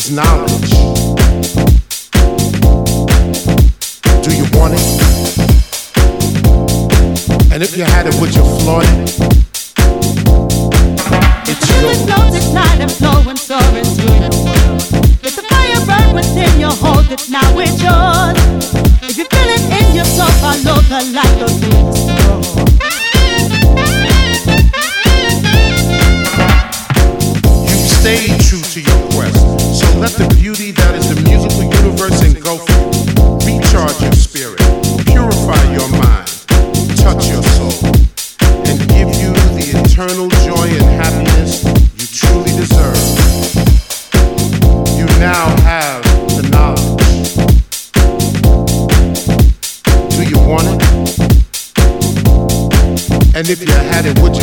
is knowledge. Do you want it? And if you had it, would you flaunt it? It's yours. at night and flowing, through your world. Let the fire burn within you, hold it, now it's yours. If you feel it in your soul, follow the light of let the beauty that is the musical universe engulf you. Recharge your spirit, purify your mind, touch your soul, and give you the eternal joy and happiness you truly deserve. You now have the knowledge. Do you want it? And if you had it, would you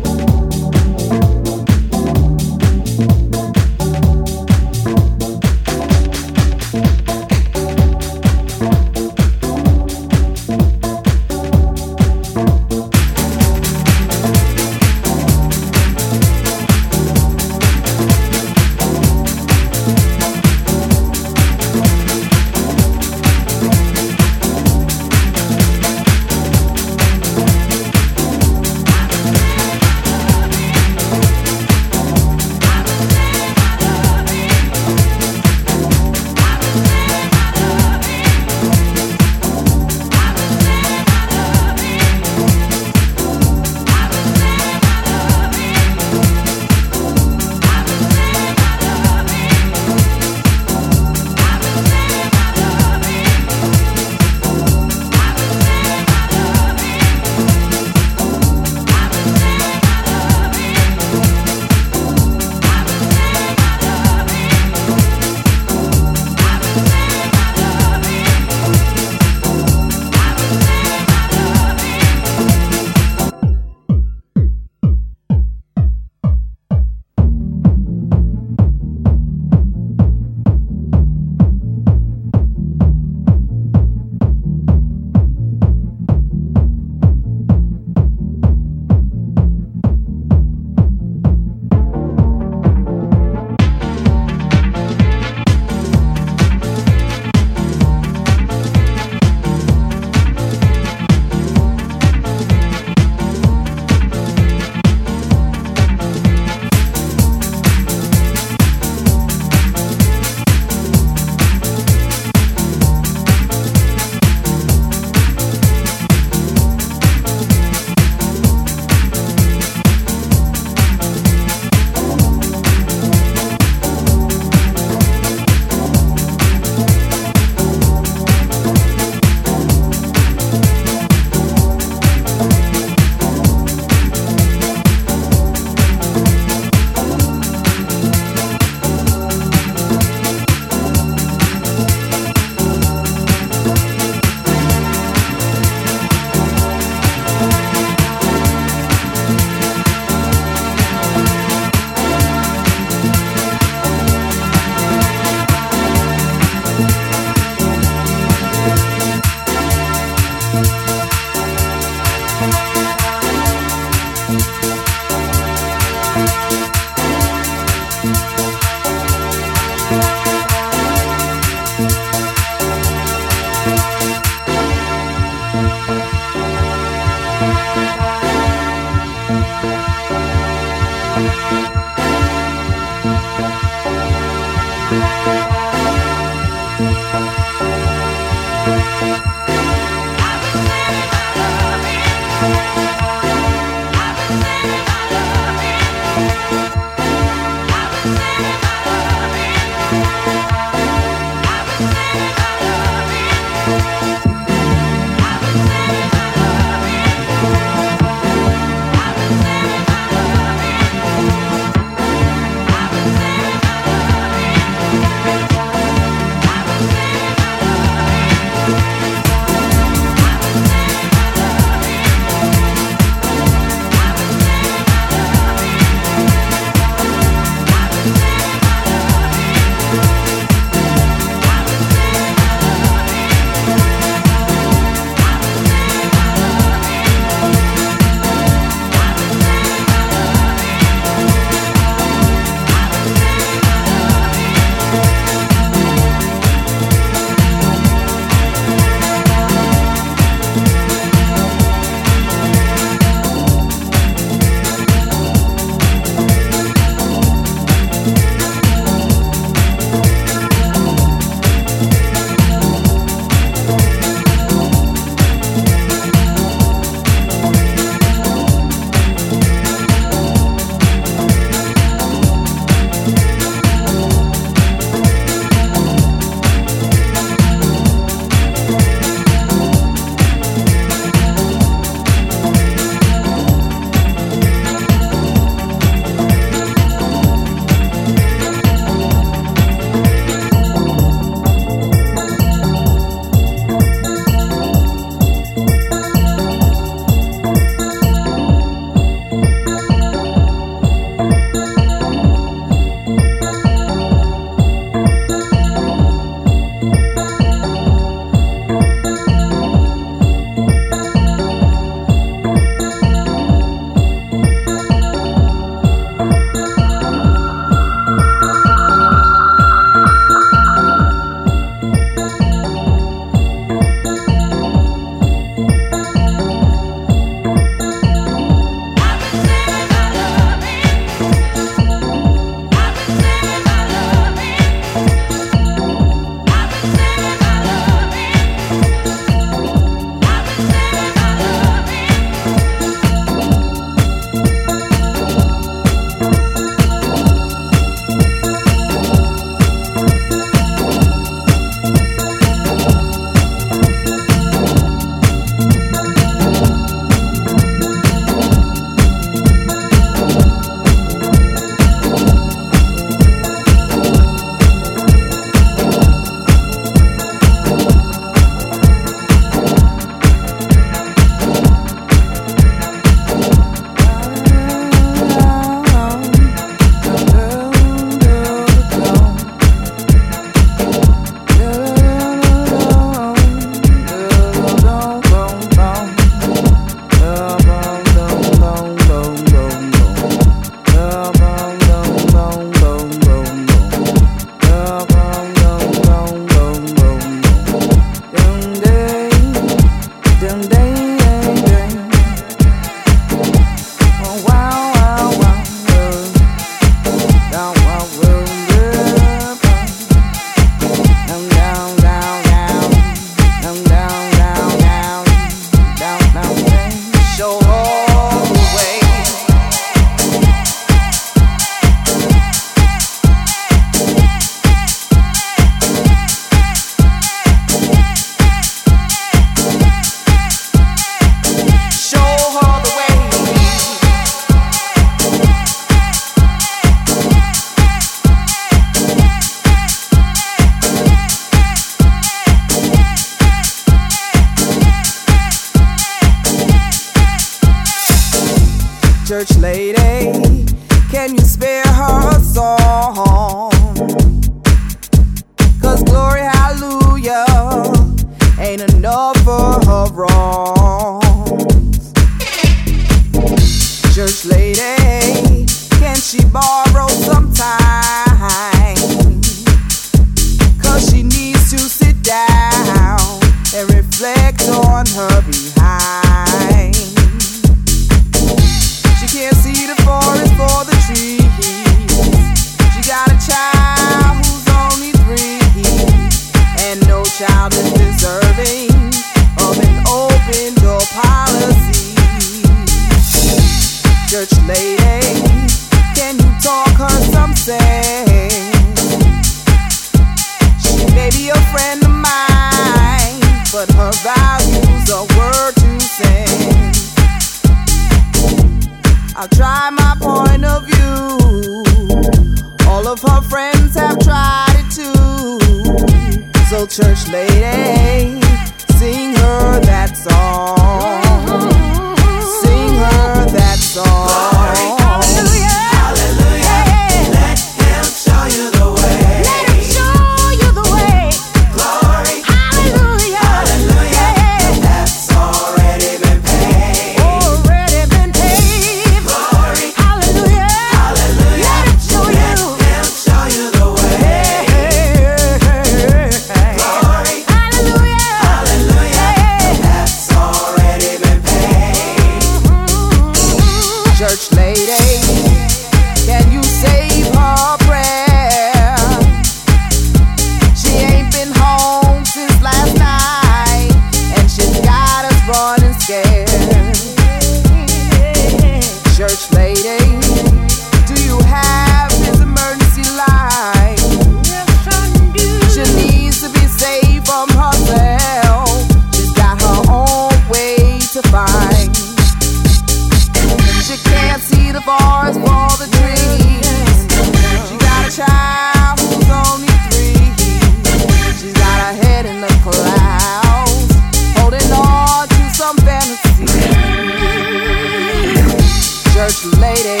lady,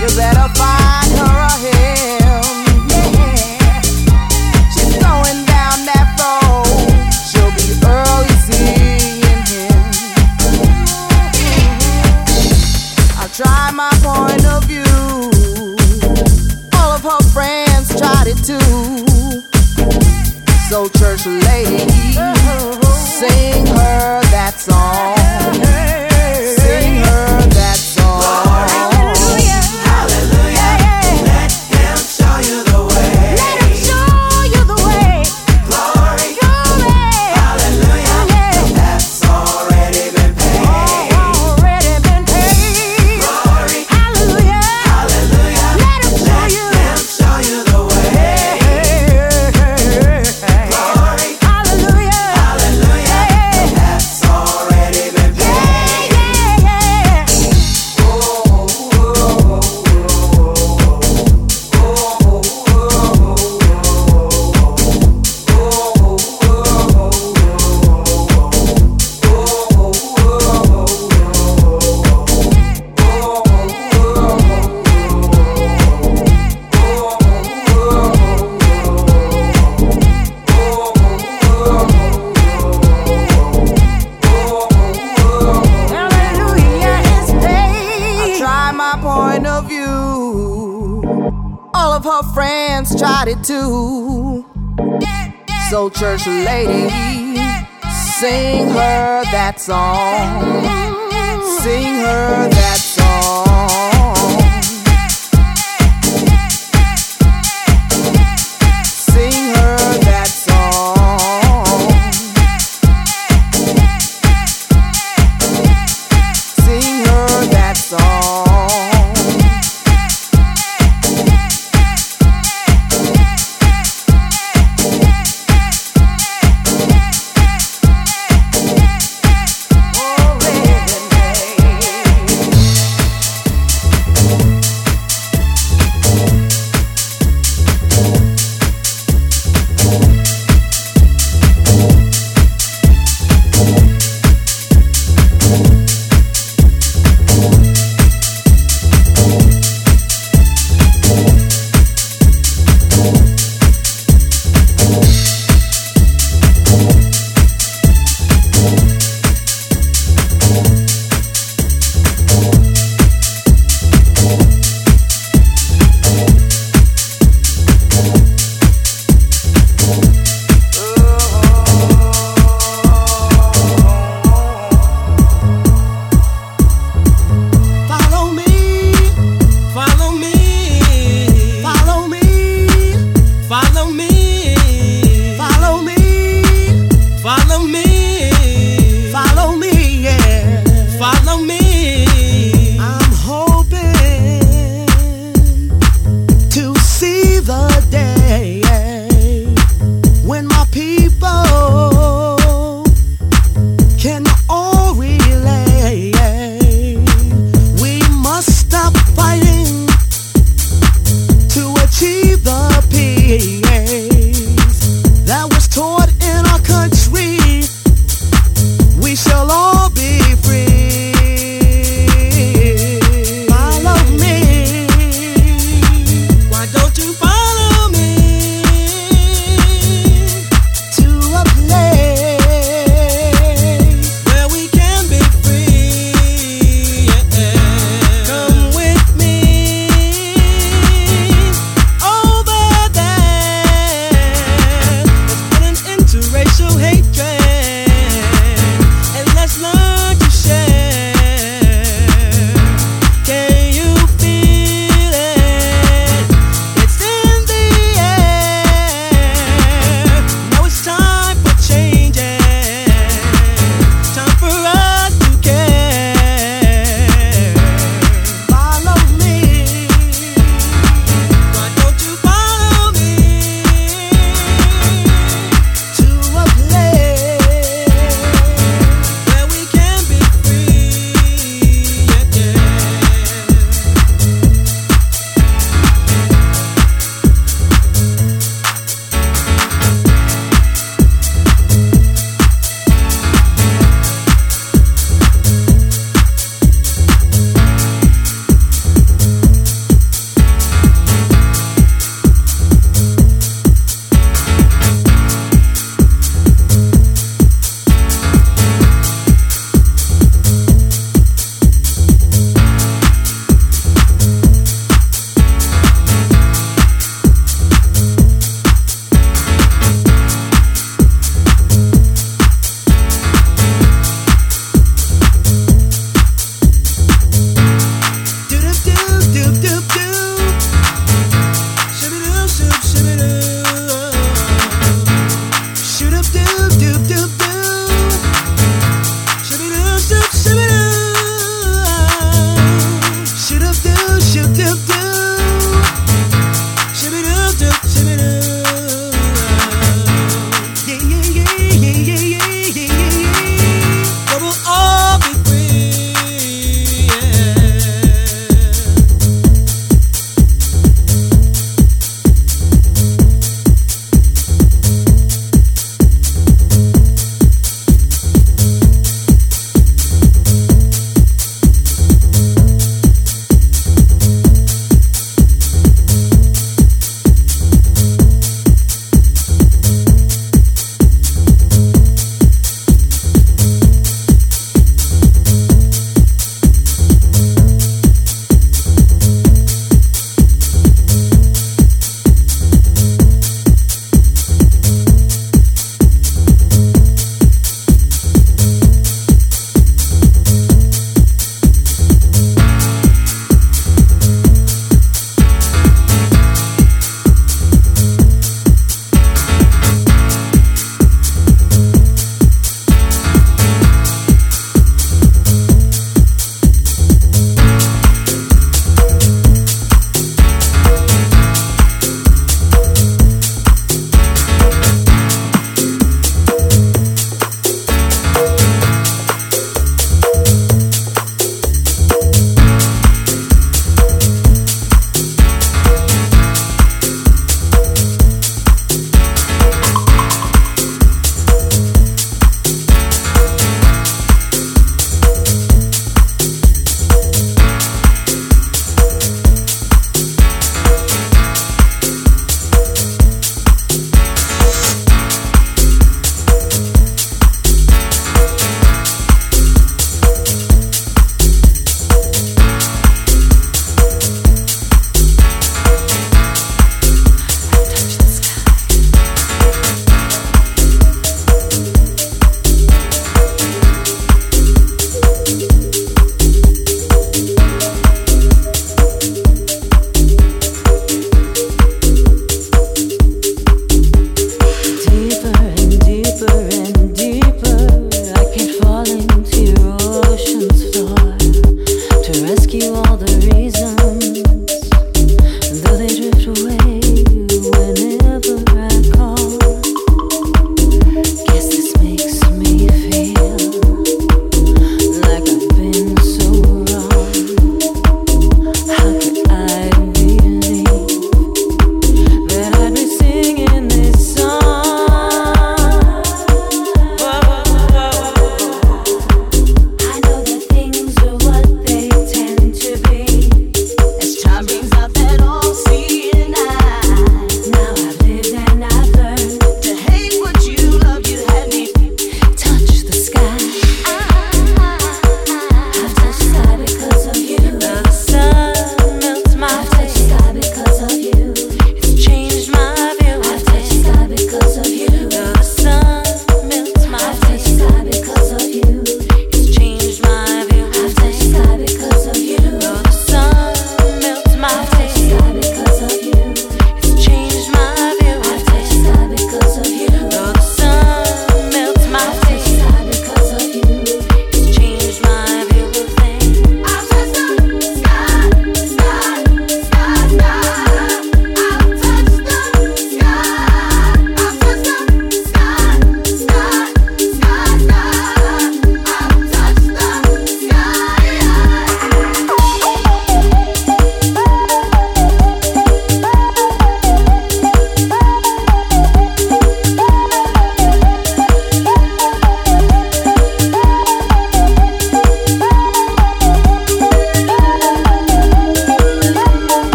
you better find her a. Yeah. She's going down that road. She'll be early seeing him. I my point of view. All of her friends tried it too. So church lady, sing her that song. that's all.